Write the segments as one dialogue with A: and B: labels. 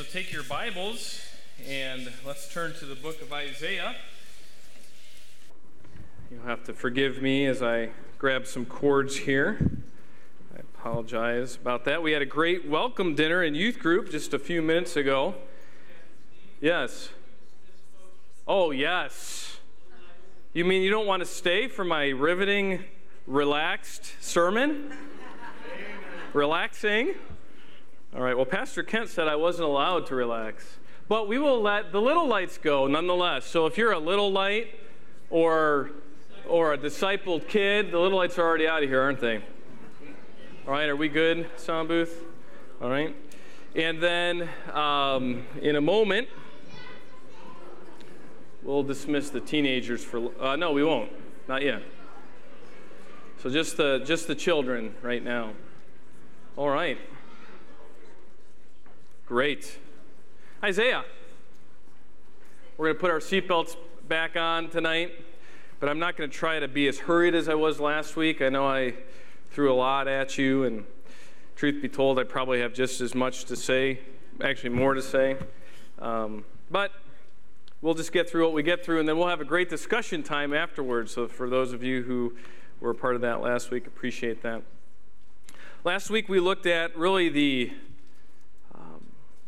A: so take your Bibles and let's turn to the book of Isaiah. You'll have to forgive me as I grab some cords here. I apologize about that. We had a great welcome dinner in youth group just a few minutes ago. Yes. Oh, yes. You mean you don't want to stay for my riveting, relaxed sermon? Relaxing? All right, well, Pastor Kent said I wasn't allowed to relax. But we will let the little lights go nonetheless. So if you're a little light or, or a discipled kid, the little lights are already out of here, aren't they? All right, are we good, sound booth? All right. And then um, in a moment, we'll dismiss the teenagers for. Uh, no, we won't. Not yet. So just the just the children right now. All right. Great. Isaiah. We're going to put our seatbelts back on tonight, but I'm not going to try to be as hurried as I was last week. I know I threw a lot at you, and truth be told, I probably have just as much to say, actually, more to say. Um, but we'll just get through what we get through, and then we'll have a great discussion time afterwards. So, for those of you who were a part of that last week, appreciate that. Last week, we looked at really the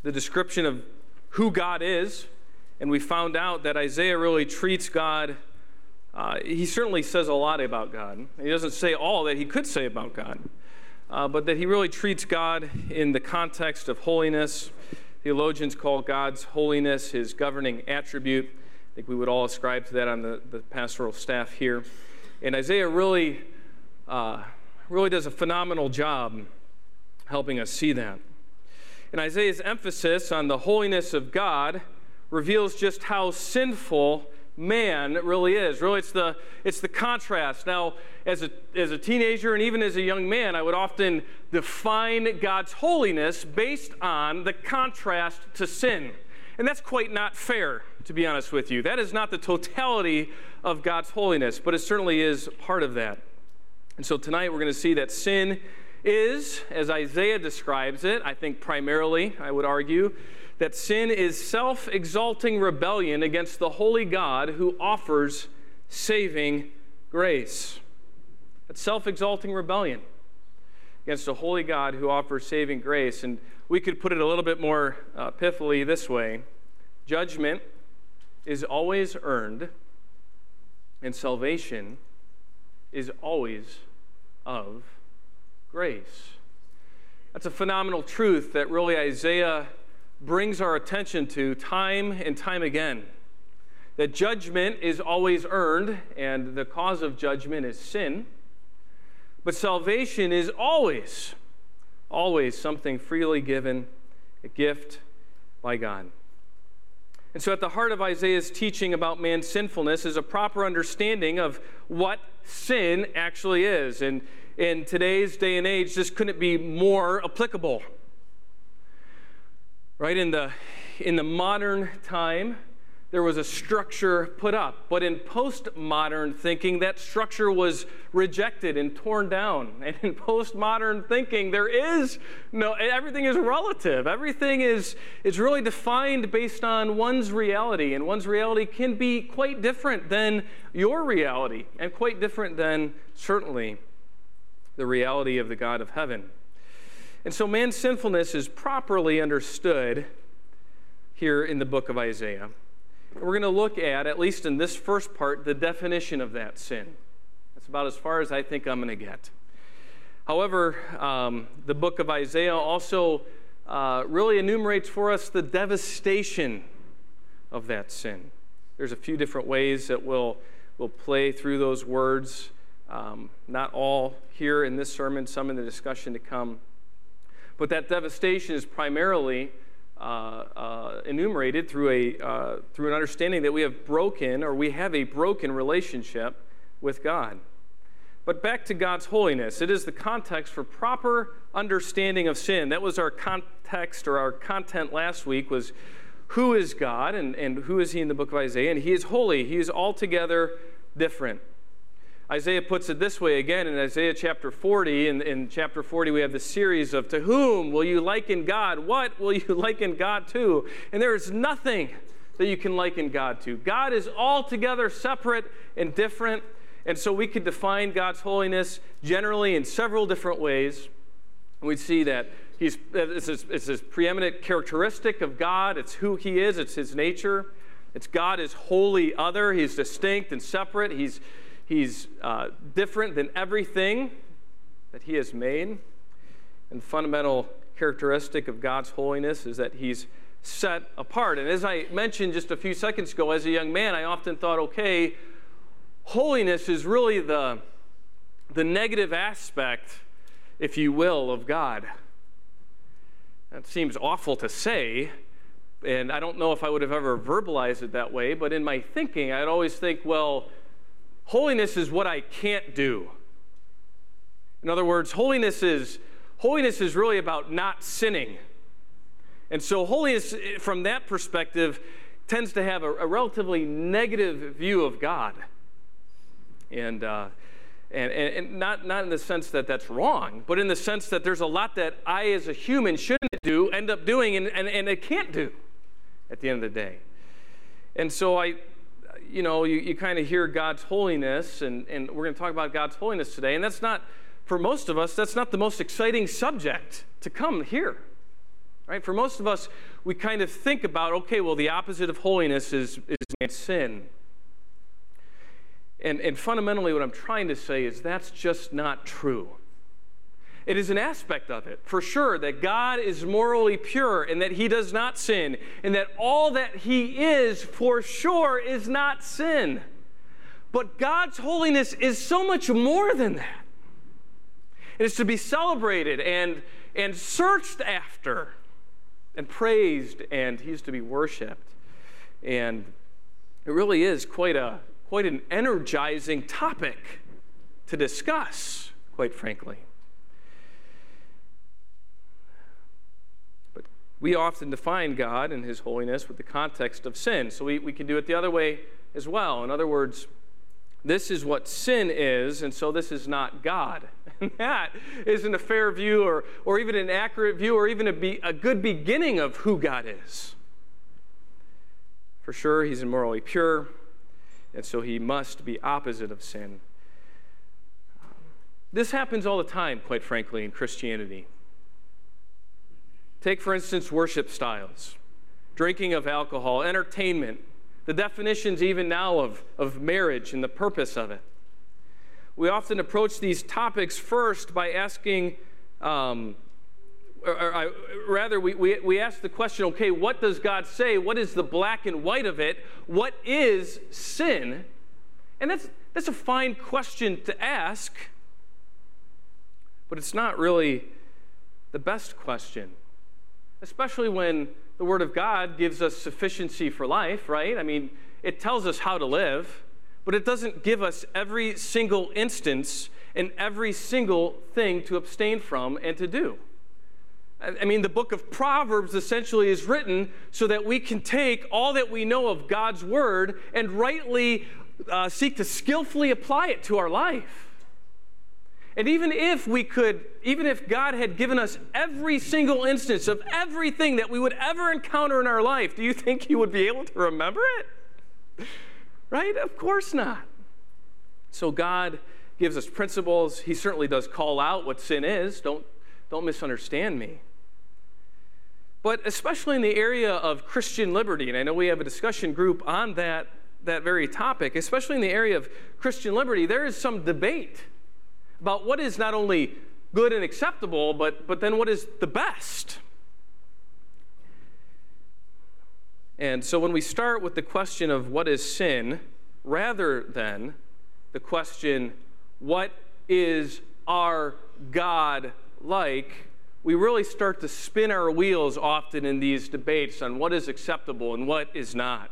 A: the description of who God is, and we found out that Isaiah really treats God. Uh, he certainly says a lot about God. He doesn't say all that he could say about God, uh, but that he really treats God in the context of holiness. Theologians call God's holiness his governing attribute. I think we would all ascribe to that on the, the pastoral staff here. And Isaiah really, uh, really does a phenomenal job helping us see that. And Isaiah's emphasis on the holiness of God reveals just how sinful man really is. Really, it's the, it's the contrast. Now, as a, as a teenager and even as a young man, I would often define God's holiness based on the contrast to sin. And that's quite not fair, to be honest with you. That is not the totality of God's holiness, but it certainly is part of that. And so tonight we're going to see that sin is, as Isaiah describes it, I think primarily, I would argue, that sin is self exalting rebellion against the holy God who offers saving grace. That's self exalting rebellion against a holy God who offers saving grace. And we could put it a little bit more uh, pithily this way judgment is always earned, and salvation is always of grace. That's a phenomenal truth that really Isaiah brings our attention to time and time again. That judgment is always earned, and the cause of judgment is sin. But salvation is always, always something freely given, a gift by God. And so, at the heart of Isaiah's teaching about man's sinfulness is a proper understanding of what sin actually is. And in today's day and age, this couldn't be more applicable. Right? In the, in the modern time, there was a structure put up. But in postmodern thinking, that structure was rejected and torn down. And in postmodern thinking, there is no, everything is relative. Everything is, is really defined based on one's reality. And one's reality can be quite different than your reality, and quite different than certainly the reality of the God of heaven. And so man's sinfulness is properly understood here in the book of Isaiah. And we're going to look at, at least in this first part, the definition of that sin. That's about as far as I think I'm going to get. However, um, the book of Isaiah also uh, really enumerates for us the devastation of that sin. There's a few different ways that we'll, we'll play through those words. Um, not all here in this sermon, some in the discussion to come. But that devastation is primarily uh, uh, enumerated through, a, uh, through an understanding that we have broken or we have a broken relationship with God. But back to God's holiness, it is the context for proper understanding of sin. That was our context or our content last week was who is God and, and who is he in the book of Isaiah? And he is holy. He is altogether different. Isaiah puts it this way again in Isaiah chapter 40. In, in chapter 40, we have the series of To whom will you liken God? What will you liken God to? And there is nothing that you can liken God to. God is altogether separate and different. And so we could define God's holiness generally in several different ways. And we see that he's, it's, this, it's this preeminent characteristic of God, it's who he is, it's his nature. It's God is wholly other, he's distinct and separate, he's, he's uh, different than everything that he has made. And fundamental characteristic of God's holiness is that he's set apart. And as I mentioned just a few seconds ago, as a young man, I often thought, okay, holiness is really the, the negative aspect, if you will, of God. That seems awful to say, and I don't know if I would have ever verbalized it that way, but in my thinking, I'd always think, well, holiness is what I can't do. In other words, holiness is, holiness is really about not sinning. And so, holiness, from that perspective, tends to have a, a relatively negative view of God. And, uh, and, and, and, not, not in the sense that that's wrong, but in the sense that there's a lot that I, as a human, shouldn't do, end up doing, and, and, and it can't do at the end of the day. And so, I, you know, you, you kind of hear God's holiness, and, and we're going to talk about God's holiness today. And that's not, for most of us, that's not the most exciting subject to come here. Right? For most of us, we kind of think about, okay, well, the opposite of holiness is, is sin. And, and fundamentally, what I'm trying to say is that's just not true. It is an aspect of it, for sure, that God is morally pure and that he does not sin, and that all that he is, for sure, is not sin. But God's holiness is so much more than that. It is to be celebrated and, and searched after and praised, and he's to be worshiped. And it really is quite, a, quite an energizing topic to discuss, quite frankly. But we often define God and his holiness with the context of sin. So we, we can do it the other way as well. In other words, this is what sin is, and so this is not God. And that isn't a fair view or, or even an accurate view or even a, be, a good beginning of who God is. For sure, he's immorally pure, and so he must be opposite of sin. This happens all the time, quite frankly, in Christianity. Take, for instance, worship styles, drinking of alcohol, entertainment, the definitions, even now, of, of marriage and the purpose of it. We often approach these topics first by asking, um, or, or, or, rather, we, we, we ask the question okay, what does God say? What is the black and white of it? What is sin? And that's, that's a fine question to ask, but it's not really the best question, especially when the Word of God gives us sufficiency for life, right? I mean, it tells us how to live, but it doesn't give us every single instance and every single thing to abstain from and to do. I mean, the book of Proverbs essentially is written so that we can take all that we know of God's Word and rightly uh, seek to skillfully apply it to our life. And even if we could, even if God had given us every single instance of everything that we would ever encounter in our life, do you think He would be able to remember it? Right? Of course not. So God gives us principles. He certainly does call out what sin is. Don't, don't misunderstand me. But especially in the area of Christian liberty, and I know we have a discussion group on that, that very topic, especially in the area of Christian liberty, there is some debate about what is not only good and acceptable, but, but then what is the best. And so when we start with the question of what is sin, rather than the question, what is our God like, we really start to spin our wheels often in these debates on what is acceptable and what is not.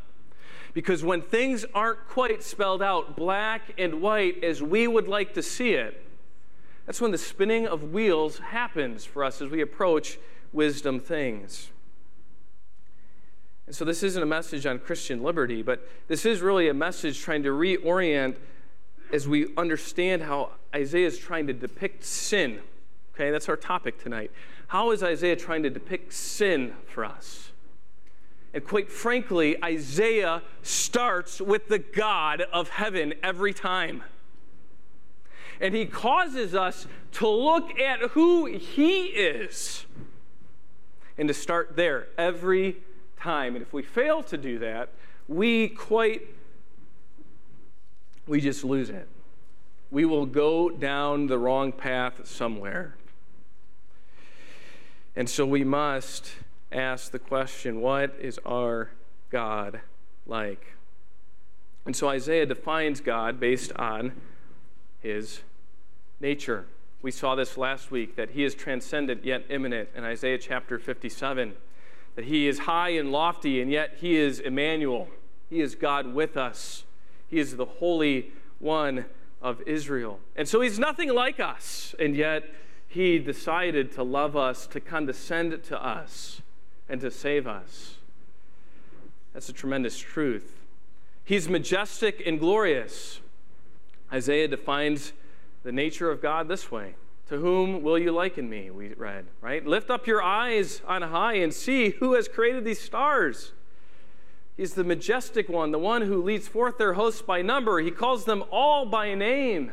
A: Because when things aren't quite spelled out black and white as we would like to see it, that's when the spinning of wheels happens for us as we approach wisdom things. And so, this isn't a message on Christian liberty, but this is really a message trying to reorient as we understand how Isaiah is trying to depict sin. Okay, that's our topic tonight. How is Isaiah trying to depict sin for us? And quite frankly, Isaiah starts with the God of heaven every time. And he causes us to look at who he is and to start there every time. And if we fail to do that, we quite, we just lose it. We will go down the wrong path somewhere. And so we must ask the question what is our God like? And so Isaiah defines God based on his nature. We saw this last week that he is transcendent yet immanent in Isaiah chapter 57. That he is high and lofty and yet he is Emmanuel. He is God with us. He is the Holy One of Israel. And so he's nothing like us, and yet he decided to love us, to condescend to us, and to save us. That's a tremendous truth. He's majestic and glorious. Isaiah defines the nature of God this way To whom will you liken me? We read, right? Lift up your eyes on high and see who has created these stars. He's the majestic one, the one who leads forth their hosts by number. He calls them all by name.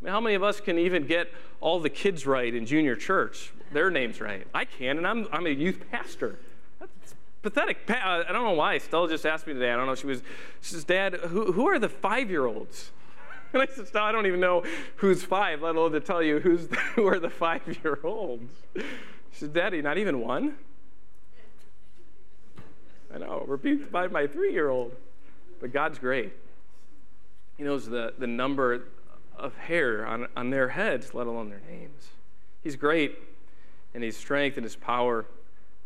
A: I mean, how many of us can even get all the kids right in junior church? Their names right. I can, and I'm, I'm a youth pastor. That's pathetic. Uh, I don't know why. Stella just asked me today. I don't know. She was, she says, Dad, who, who are the five year olds? And I said, I don't even know who's five, let alone to tell you who's the, who are the five year olds. She said, Daddy, not even one? I know, rebuked by my three year old. But God's great. He knows the, the number of hair on, on their heads, let alone their names. He's great, and His strength and His power,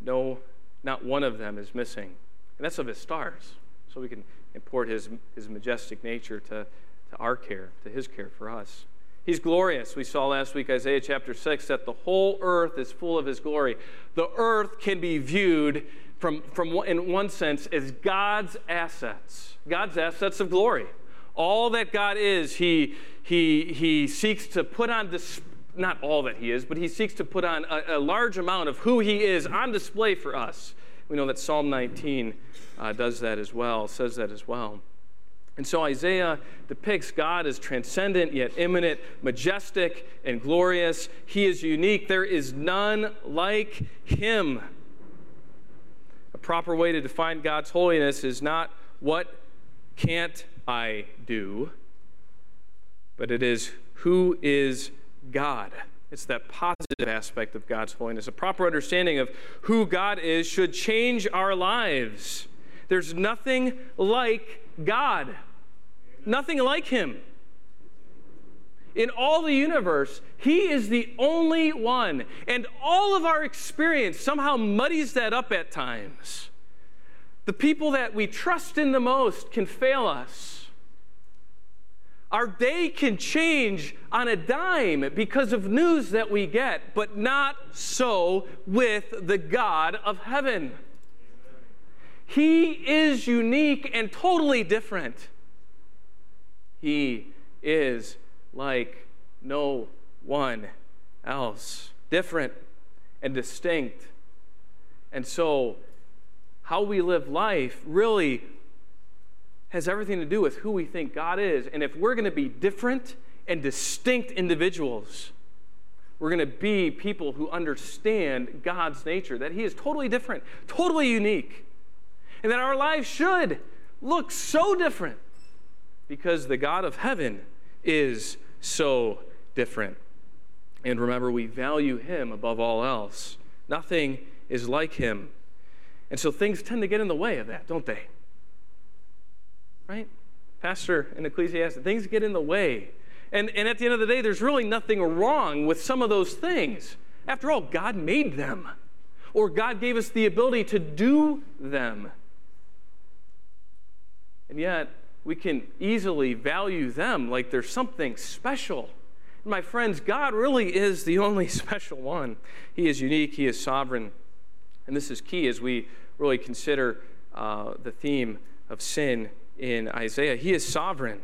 A: no, not one of them is missing. And that's of His stars. So we can import His, his majestic nature to to our care, to his care for us. He's glorious. We saw last week, Isaiah chapter 6, that the whole earth is full of his glory. The earth can be viewed from, from in one sense as God's assets, God's assets of glory. All that God is, he, he, he seeks to put on display not all that he is, but he seeks to put on a, a, large amount of who he is on display for us. We know that Psalm 19 uh, does that as well, says that as well. And so Isaiah depicts God as transcendent yet immanent, majestic and glorious. He is unique. There is none like him. A proper way to define God's holiness is not what can't I do, but it is who is God. It's that positive aspect of God's holiness. A proper understanding of who God is should change our lives. There's nothing like God nothing like him. In all the universe, he is the only one. And all of our experience somehow muddies that up at times. The people that we trust in the most can fail us. Our day can change on a dime because of news that we get, but not so with the God of heaven. He is unique and totally different. He is like no one else, different and distinct. And so, how we live life really has everything to do with who we think God is. And if we're going to be different and distinct individuals, we're going to be people who understand God's nature, that He is totally different, totally unique, and that our lives should look so different because the God of heaven is so different. And remember, we value him above all else. Nothing is like him. And so things tend to get in the way of that, don't they? Right? Pastor in Ecclesiastes, things get in the way. And, and at the end of the day, there's really nothing wrong with some of those things. After all, God made them, or God gave us the ability to do them. And yet, we can easily value them like there's something special. My friends, God really is the only special one. He is unique, He is sovereign. And this is key as we really consider uh, the theme of sin in Isaiah. He is sovereign,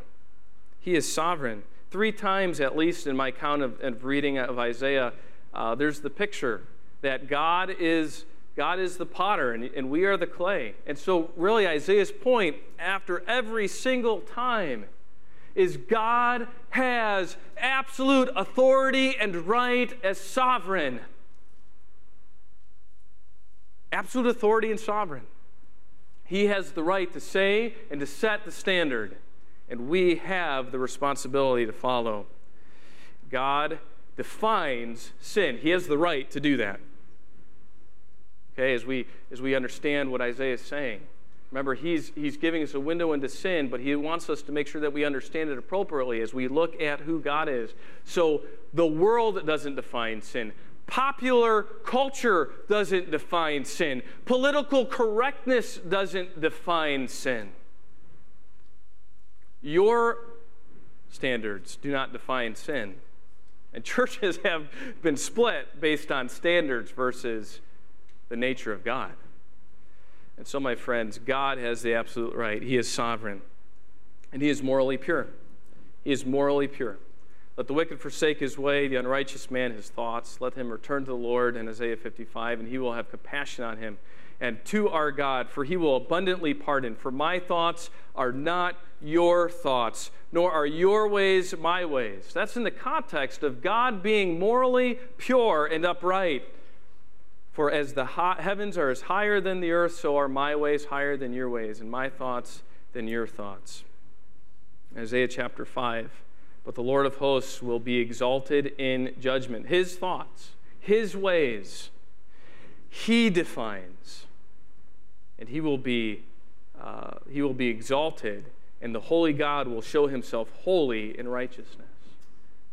A: He is sovereign. Three times, at least, in my count of, of reading of Isaiah, uh, there's the picture that God is God is the potter and, and we are the clay. And so, really, Isaiah's point after every single time is God has absolute authority and right as sovereign. Absolute authority and sovereign. He has the right to say and to set the standard, and we have the responsibility to follow. God defines sin. He has the right to do that. Okay, as we, as we understand what Isaiah is saying. Remember, he's, he's giving us a window into sin, but he wants us to make sure that we understand it appropriately as we look at who God is. So the world doesn't define sin. Popular culture doesn't define sin. Political correctness doesn't define sin. Your standards do not define sin. And churches have been split based on standards versus the nature of God. And so, my friends, God has the absolute right. He is sovereign, and He is morally pure. He is morally pure. Let the wicked forsake his way, the unrighteous man his thoughts. Let him return to the Lord in Isaiah 55, and he will have compassion on him. And to our God, for he will abundantly pardon. For my thoughts are not your thoughts, nor are your ways my ways. That's in the context of God being morally pure and upright. For as the heavens are as higher than the earth, so are my ways higher than your ways, and my thoughts than your thoughts. Isaiah chapter 5. But the Lord of hosts will be exalted in judgment. His thoughts, his ways, he defines. And he will be, uh, he will be exalted, and the holy God will show himself holy in righteousness.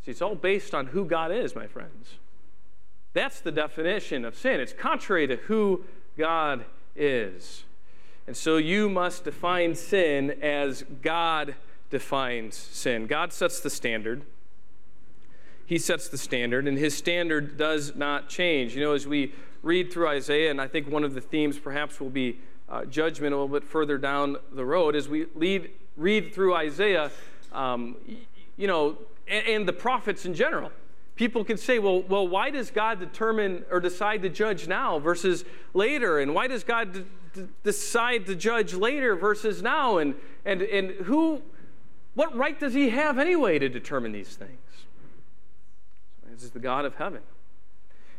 A: See, it's all based on who God is, my friends. That's the definition of sin. It's contrary to who God is. And so you must define sin as God defines sin. God sets the standard. He sets the standard, and his standard does not change. You know, as we read through Isaiah, and I think one of the themes perhaps will be uh, judgment a little bit further down the road, as we lead, read through Isaiah, um, you know, and, and the prophets in general people can say, well, well, why does God determine or decide to judge now versus later? And why does God d- d- decide to judge later versus now? And, and, and who, what right does he have anyway to determine these things? This is the God of heaven.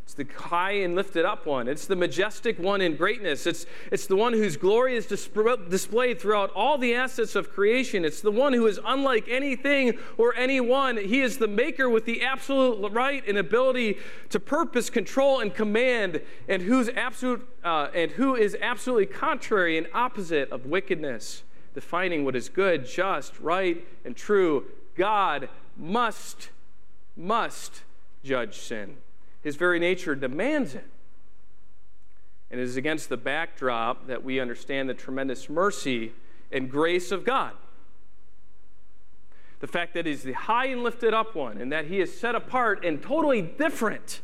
A: It's the high and lifted up one. It's the majestic one in greatness. It's, it's the one whose glory is displayed throughout all the assets of creation. It's the one who is unlike anything or anyone. He is the maker with the absolute right and ability to purpose, control, and command, and who's absolute uh, and who is absolutely contrary and opposite of wickedness, defining what is good, just, right, and true. God must, must judge sin. His very nature demands it. And it is against the backdrop that we understand the tremendous mercy and grace of God. The fact that He's the high and lifted up one, and that He is set apart and totally different,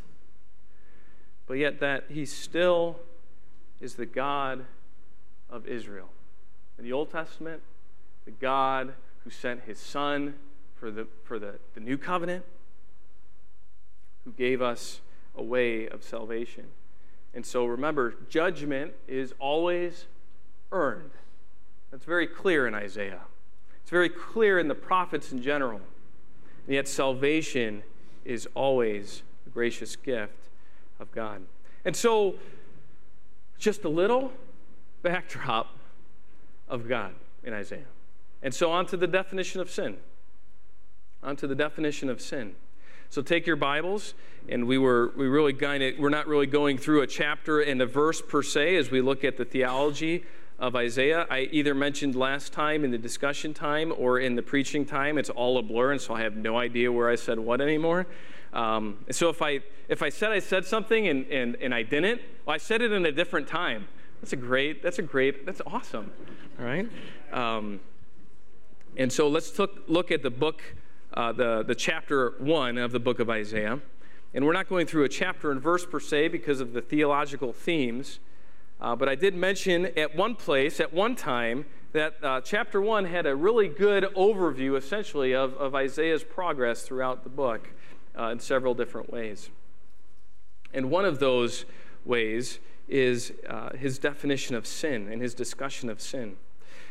A: but yet that He still is the God of Israel. In the Old Testament, the God who sent His Son for the, for the, the new covenant, who gave us a way of salvation. And so remember, judgment is always earned. That's very clear in Isaiah. It's very clear in the prophets in general. And yet, salvation is always a gracious gift of God. And so, just a little backdrop of God in Isaiah. And so, on to the definition of sin. On to the definition of sin. So take your Bibles, and we were we really kind of we're not really going through a chapter and a verse per se as we look at the theology of Isaiah. I either mentioned last time in the discussion time or in the preaching time. It's all a blur, and so I have no idea where I said what anymore. Um, so if I if I said I said something and, and, and I didn't, well, I said it in a different time. That's a great. That's a great. That's awesome. All right. Um, and so let's look, look at the book uh, the, the chapter one of the book of Isaiah. And we're not going through a chapter and verse per se because of the theological themes, Uh, but I did mention at one place, at one time, that uh, chapter 1 had a really good overview, essentially, of, of Isaiah's progress throughout the book uh, in several different ways. And one of those ways is uh, his definition of sin and his discussion of sin.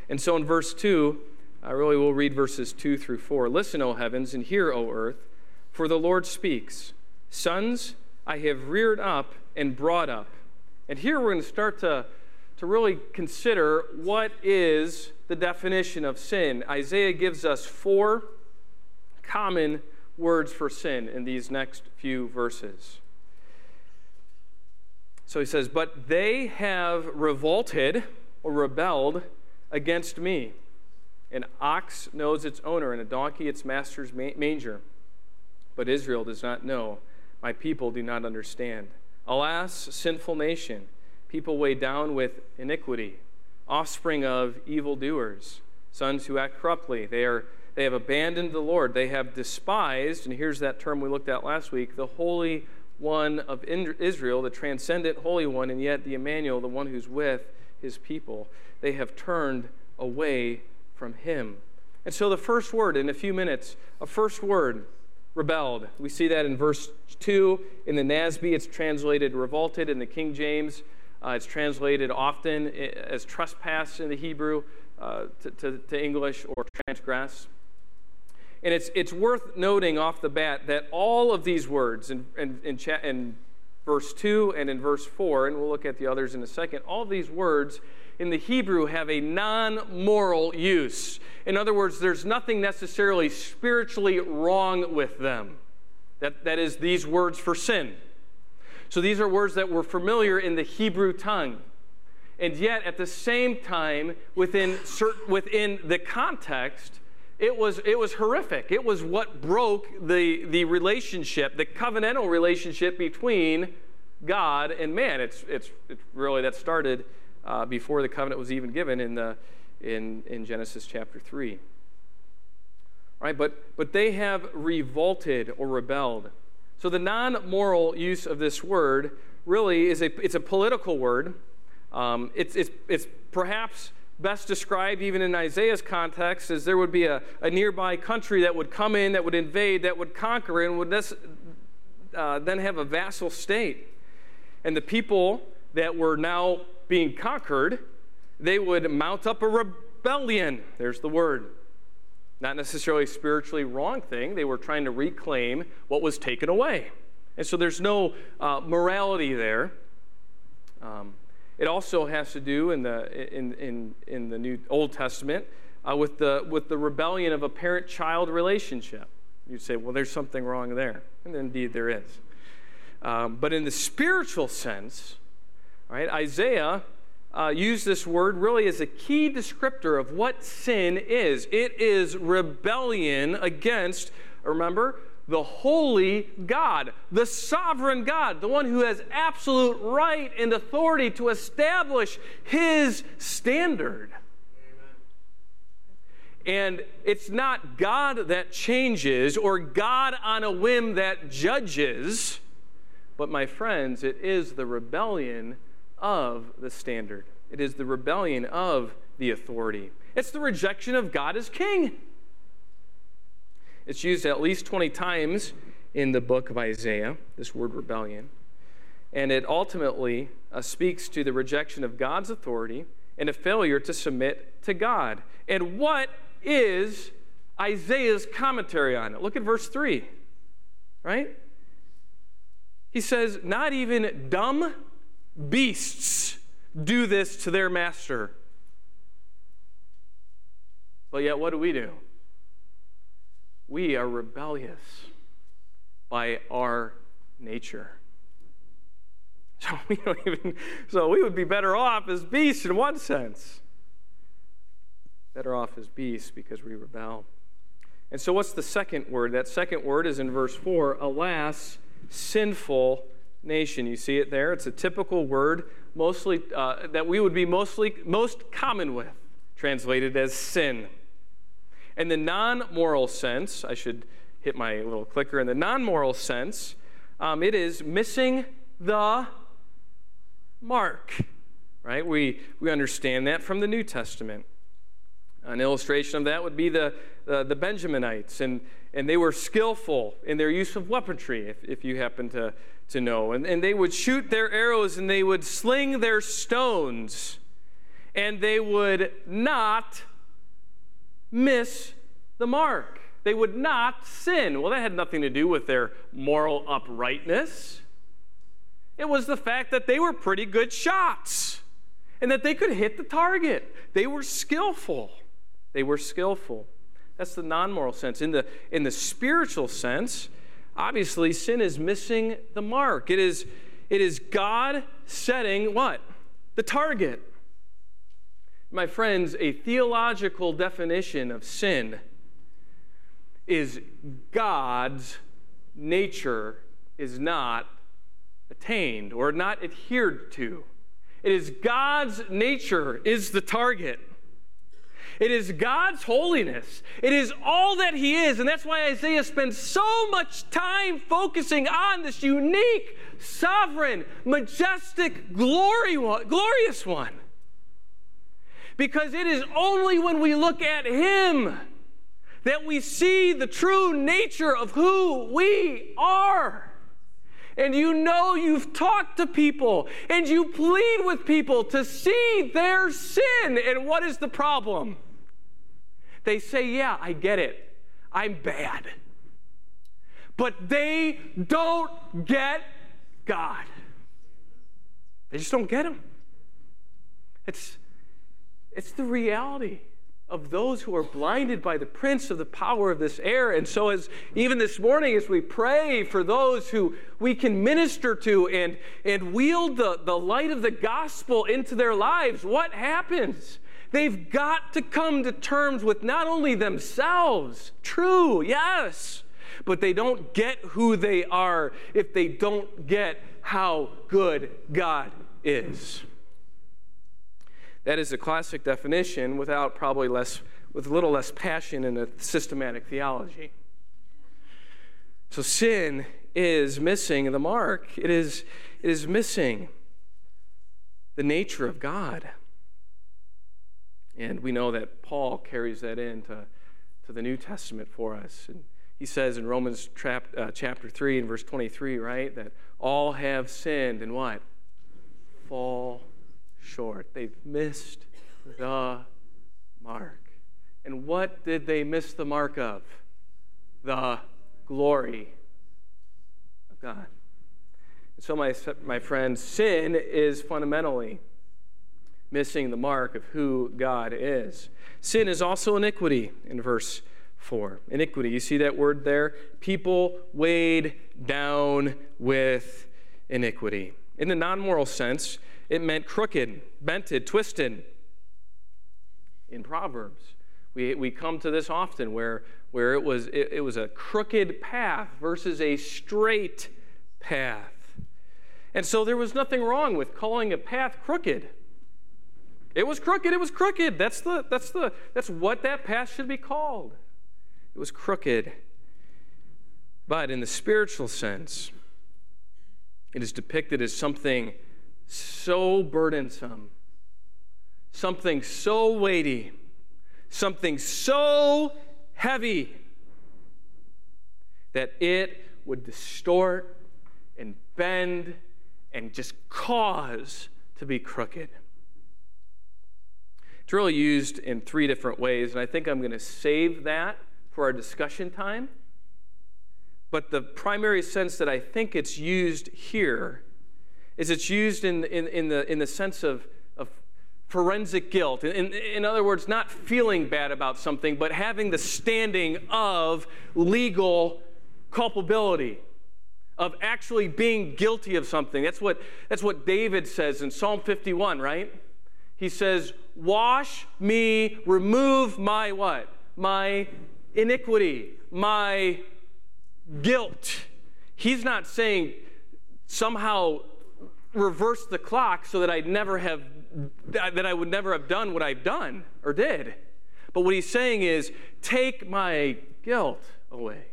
A: And so in verse 2, I really will read verses 2 through 4. Listen, O heavens, and hear, O earth, for the Lord speaks. Sons I have reared up and brought up and here we're going to start to, to really consider what is the definition of sin. Isaiah gives us four common words for sin in these next few verses. So he says, But they have revolted or rebelled against me. An ox knows its owner, and a donkey its master's manger. But Israel does not know. My people do not understand. Alas, sinful nation, people weighed down with iniquity, offspring of evildoers, sons who act corruptly. They, are, they have abandoned the Lord. They have despised, and here's that term we looked at last week, the Holy One of Israel, the transcendent Holy One, and yet the Emmanuel, the one who's with his people. They have turned away from him. And so the first word in a few minutes, a first word rebelled. We see that in verse 2. In the NASB, it's translated revolted. In the King James, uh, it's translated often as trespass in the Hebrew uh, to, to, to, English or transgress. And it's, it's worth noting off the bat that all of these words in, in, in, cha- in verse 2 and in verse 4, and we'll look at the others in a second, all these words in the Hebrew have a non moral use. In other words, there's nothing necessarily spiritually wrong with them. That, that is, these words for sin. So these are words that were familiar in the Hebrew tongue. And yet, at the same time, within, within the context, it was, it was horrific. It was what broke the, the relationship, the covenantal relationship between God and man. It's, it's, it's really that started uh, before the covenant was even given in, the, in, in Genesis chapter 3. Right, but, but they have revolted or rebelled. So the non-moral use of this word really is a, it's a political word. Um, it's, it's, it's perhaps best described even in Isaiah's context as there would be a, a nearby country that would come in, that would invade, that would conquer, and would this, uh, then have a vassal state. And the people that were now being conquered, they would mount up a rebellion. There's the word. Not necessarily a spiritually wrong thing. They were trying to reclaim what was taken away. And so there's no uh, morality there. Um, it also has to do in the, in, in, in the New Old Testament uh, with, the, with the rebellion of a parent child relationship. You'd say, well, there's something wrong there. And indeed, there is. Um, but in the spiritual sense, Right? Isaiah uh, used this word really as a key descriptor of what sin is. It is rebellion against, remember, the holy God, the sovereign God, the one who has absolute right and authority to establish his standard. And it's not God that changes or God on a whim that judges, but my friends, it is the rebellion of the standard. It is the rebellion of the authority. It's the rejection of God as king. It's used at least 20 times in the book of Isaiah, this word rebellion. And it ultimately uh, speaks to the rejection of God's authority and a failure to submit to God. And what is Isaiah's commentary on it? Look at verse 3, right? He says, Not even dumb beasts do this to their master. But yet, what do we do? We are rebellious by our nature. So we don't even so we would be better off as beasts in one sense. Better off as beasts because we rebel. And so what's the second word? That second word is in verse 4, alas, sinful nation. You see it there? It's a typical word mostly uh, that we would be mostly most common with, translated as sin. In the non-moral sense, I should hit my little clicker. In the non-moral sense, um, it is missing the mark. right? We, we understand that from the New Testament. An illustration of that would be the, uh, the Benjaminites, and, and they were skillful in their use of weaponry, if, if you happen to, to know. And, and they would shoot their arrows and they would sling their stones, and they would not miss the mark. They would not sin. Well, that had nothing to do with their moral uprightness. It was the fact that they were pretty good shots and that they could hit the target. They were skillful. They were skillful. That's the non moral sense. In the, in the spiritual sense, obviously, sin is missing the mark. It is, it is God setting what? The target. My friends, a theological definition of sin is God's nature is not attained or not adhered to. It is God's nature is the target. It is God's holiness. It is all that He is. And that's why Isaiah spends so much time focusing on this unique, sovereign, majestic, glory one, glorious one. Because it is only when we look at Him that we see the true nature of who we are. And you know you've talked to people and you plead with people to see their sin. And what is the problem? They say, Yeah, I get it. I'm bad. But they don't get God. They just don't get Him. It's, it's the reality of those who are blinded by the prince of the power of this air. And so, as even this morning, as we pray for those who we can minister to and, and wield the, the light of the gospel into their lives, what happens? They've got to come to terms with not only themselves, true, yes, but they don't get who they are if they don't get how good God is. That is a classic definition without probably less, with a little less passion in a systematic theology. So sin is missing the mark. It is, it is missing the nature of God. And we know that Paul carries that into to the New Testament for us. And he says in Romans trap, uh, chapter 3 and verse 23, right, that all have sinned and what? Fall short. They've missed the mark. And what did they miss the mark of? The glory of God. And so, my, my friends, sin is fundamentally missing the mark of who God is. Sin is also iniquity in verse 4. Iniquity, you see that word there? People weighed down with iniquity. In the non moral sense, it meant crooked, bented, twisted. In Proverbs, we, we come to this often where, where it, was, it, it was a crooked path versus a straight path. And so there was nothing wrong with calling a path crooked. It was crooked, it was crooked. That's, the, that's, the, that's what that path should be called. It was crooked. But in the spiritual sense, it is depicted as something so burdensome, something so weighty, something so heavy that it would distort and bend and just cause to be crooked. It's really used in three different ways, and I think I'm going to save that for our discussion time. But the primary sense that I think it's used here is it's used in, in, in, the, in the sense of, of forensic guilt. In, in other words, not feeling bad about something, but having the standing of legal culpability, of actually being guilty of something. That's what, that's what David says in Psalm 51, right? He says, Wash me, remove my what? My iniquity, my guilt. He's not saying somehow reverse the clock so that I'd never have that I would never have done what I've done or did. But what he's saying is take my guilt away.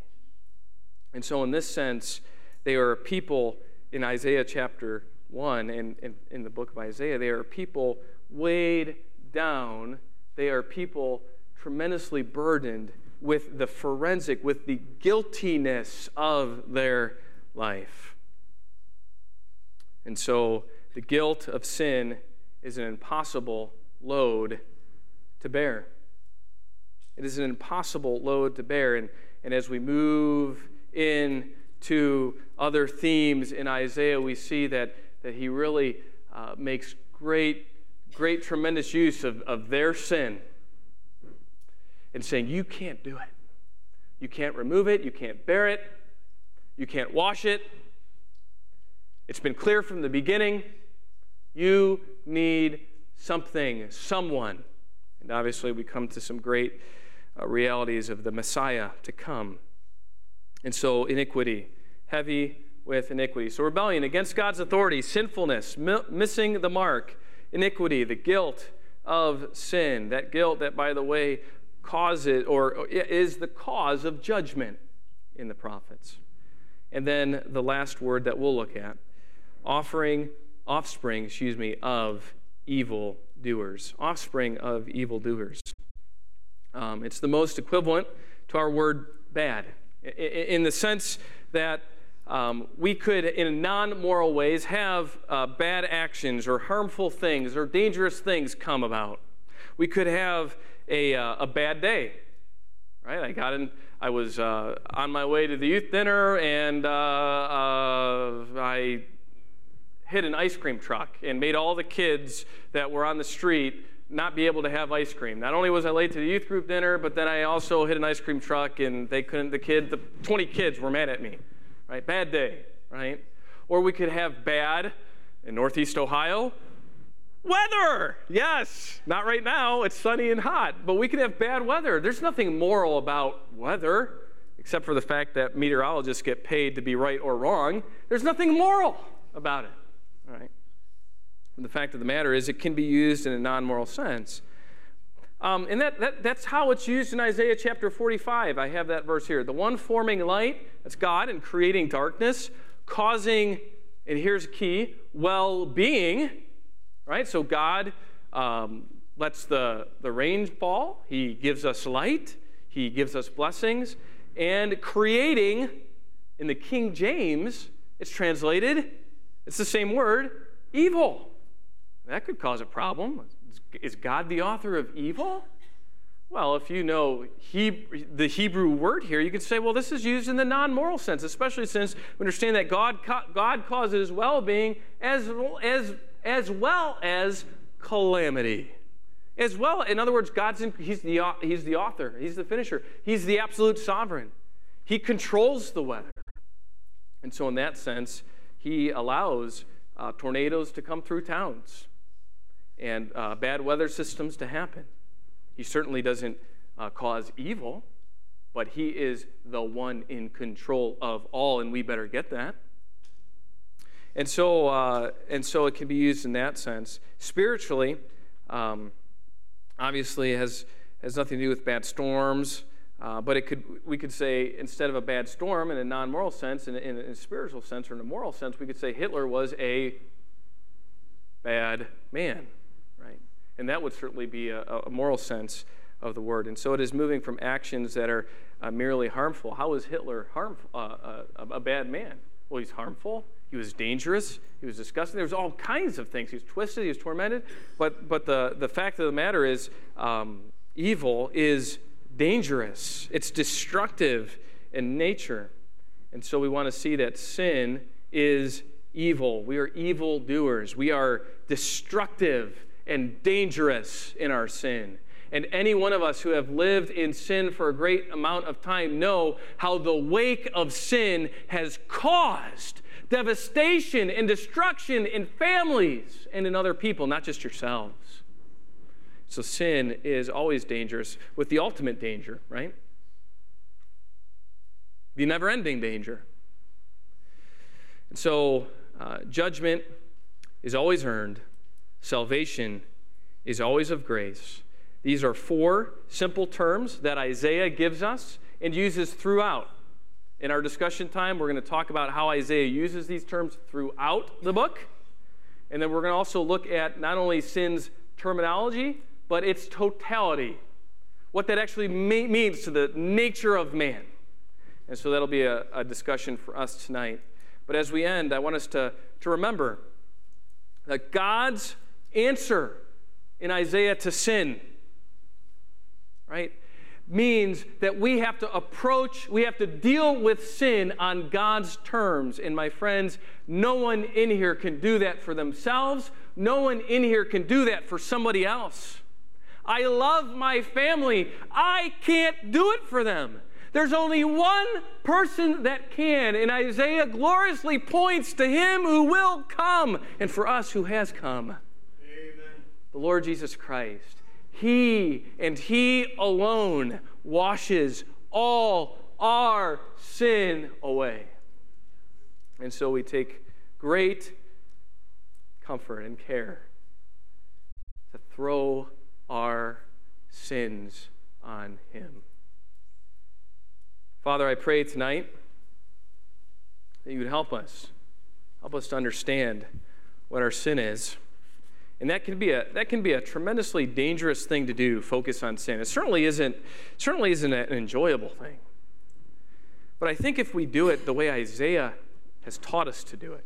A: And so in this sense, they are people in Isaiah chapter 1 in, in, in the book of Isaiah. They are people weighed down, they are people tremendously burdened with the forensic, with the guiltiness of their life. And so the guilt of sin is an impossible load to bear. It is an impossible load to bear. And, and as we move in to other themes in Isaiah, we see that, that he really uh, makes great, great, tremendous use of, of their sin and saying, You can't do it. You can't remove it. You can't bear it. You can't wash it. It's been clear from the beginning. You need something, someone. And obviously, we come to some great uh, realities of the Messiah to come. And so, iniquity, heavy with iniquity. So, rebellion against God's authority, sinfulness, mi- missing the mark, iniquity, the guilt of sin. That guilt that, by the way, causes or is the cause of judgment in the prophets. And then the last word that we'll look at offering, offspring, excuse me, of evil doers. Offspring of evil doers. Um, it's the most equivalent to our word bad, in the sense that um, we could, in non moral ways, have uh, bad actions or harmful things or dangerous things come about. We could have a, uh, a bad day, right? I got in, I was uh, on my way to the youth dinner and uh, uh, I hit an ice cream truck and made all the kids that were on the street not be able to have ice cream. Not only was I late to the youth group dinner, but then I also hit an ice cream truck and they couldn't, the kid, the 20 kids were mad at me, right? Bad day, right? Or we could have bad in Northeast Ohio, weather. Yes, not right now, it's sunny and hot, but we could have bad weather. There's nothing moral about weather, except for the fact that meteorologists get paid to be right or wrong. There's nothing moral about it, right? And the fact of the matter is, it can be used in a non moral sense. Um, and that, that, that's how it's used in Isaiah chapter 45. I have that verse here. The one forming light, that's God, and creating darkness, causing, and here's a key, well being, right? So God um, lets the, the rain fall, He gives us light, He gives us blessings, and creating, in the King James, it's translated, it's the same word, evil. That could cause a problem. Is God the author of evil? Well, if you know the Hebrew word here, you could say, well, this is used in the non moral sense, especially since we understand that God, God causes well being as, as, as well as calamity. As well, in other words, God's in, he's, the, he's the author, He's the finisher, He's the absolute sovereign. He controls the weather. And so, in that sense, He allows uh, tornadoes to come through towns and uh, bad weather systems to happen. He certainly doesn't uh, cause evil, but He is the one in control of all, and we better get that. And so, uh, and so it can be used in that sense. Spiritually, um, obviously, has has nothing to do with bad storms, uh, but it could we could say instead of a bad storm in a non-moral sense, in, in, in a spiritual sense or in a moral sense, we could say Hitler was a bad man and that would certainly be a, a moral sense of the word. And so it is moving from actions that are uh, merely harmful. How was Hitler harmful, uh, uh, a bad man? Well, he's harmful. He was dangerous. He was disgusting. There was all kinds of things. He was twisted. He was tormented. But, but the, the fact of the matter is, um, evil is dangerous. It's destructive in nature. And so we want to see that sin is evil. We are evil doers. We are destructive and dangerous in our sin. And any one of us who have lived in sin for a great amount of time know how the wake of sin has caused devastation and destruction in families and in other people, not just yourselves. So sin is always dangerous, with the ultimate danger, right? The never ending danger. And so uh, judgment is always earned Salvation is always of grace. These are four simple terms that Isaiah gives us and uses throughout. In our discussion time, we're going to talk about how Isaiah uses these terms throughout the book. And then we're going to also look at not only sin's terminology, but its totality, what that actually means to the nature of man. And so that'll be a, a discussion for us tonight. But as we end, I want us to, to remember that God's answer in Isaiah to sin, right, means that we have to approach, we have to deal with sin on God's terms. And my friends, no one in here can do that for themselves. No one in here can do that for somebody else. I love my family. I can't do it for them. There's only one person that can, and Isaiah gloriously points to him who will come, and for us who has come. The Lord Jesus Christ. He and He alone washes all our sin away. And so we take great comfort and care to throw our sins on Him. Father, I pray tonight that you would help us, help us to understand what our sin is. And that can be a that can be a tremendously dangerous thing to do, focus on sin. It certainly isn't certainly isn't an enjoyable thing. But I think if we do it the way Isaiah has taught us to do it,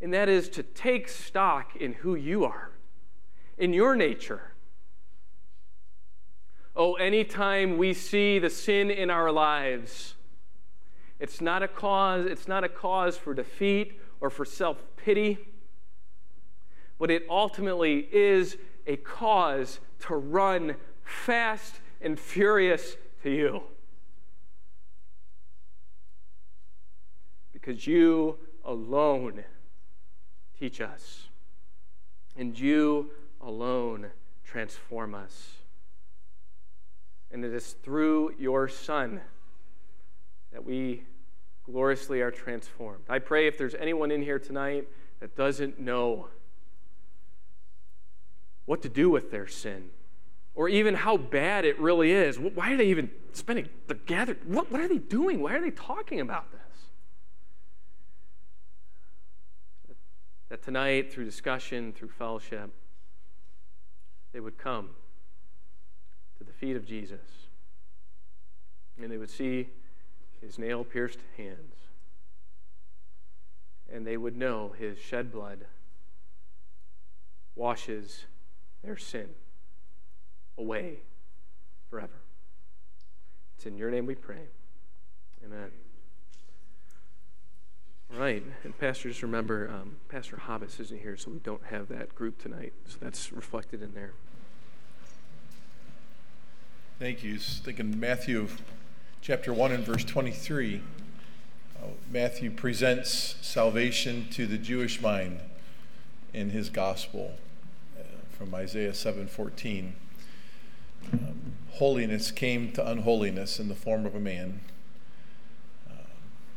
A: and that is to take stock in who you are, in your nature. Oh, anytime we see the sin in our lives, it's not a cause, it's not a cause for defeat or for self-pity but it ultimately is a cause to run fast and furious to you. Because you alone teach us, and you alone transform us. And it is through your Son that we gloriously are transformed. I pray if there's anyone in here tonight that doesn't know what to do with their sin or even how bad it really is. Why are they even spending the gather? What, what are they doing? Why are they talking about this? That tonight, through discussion, through fellowship, they would come to the feet of Jesus and they would see his nail pierced hands and they would know his shed blood washes their sin away forever. It's in your name we pray. Amen. All right, and Pastor, just remember, um, Pastor Hobbs isn't here, so we don't have that group tonight. So that's reflected in there.
B: Thank you. Thinking Matthew chapter 1 and verse 23. Uh, Matthew presents salvation to the Jewish mind in his gospel from Isaiah 7:14. Um, holiness came to unholiness in the form of a man. Uh,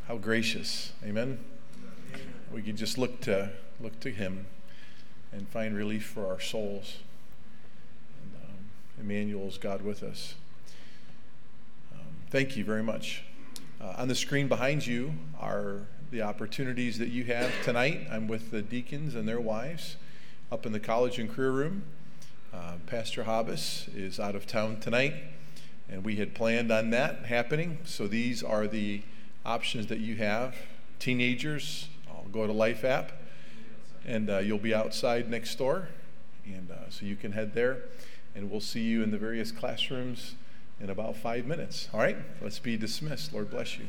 B: how gracious, Amen. We could just look to look to Him and find relief for our souls. And, um, Emmanuel is God with us. Um, thank you very much. Uh, on the screen behind you are the opportunities that you have tonight. I'm with the deacons and their wives up in the college and career room. Uh, Pastor Hobbs is out of town tonight, and we had planned on that happening. So these are the options that you have. Teenagers, I'll go to Life app, and uh, you'll be outside next door, and uh, so you can head there, and we'll see you in the various classrooms in about five minutes. All right, let's be dismissed. Lord bless you.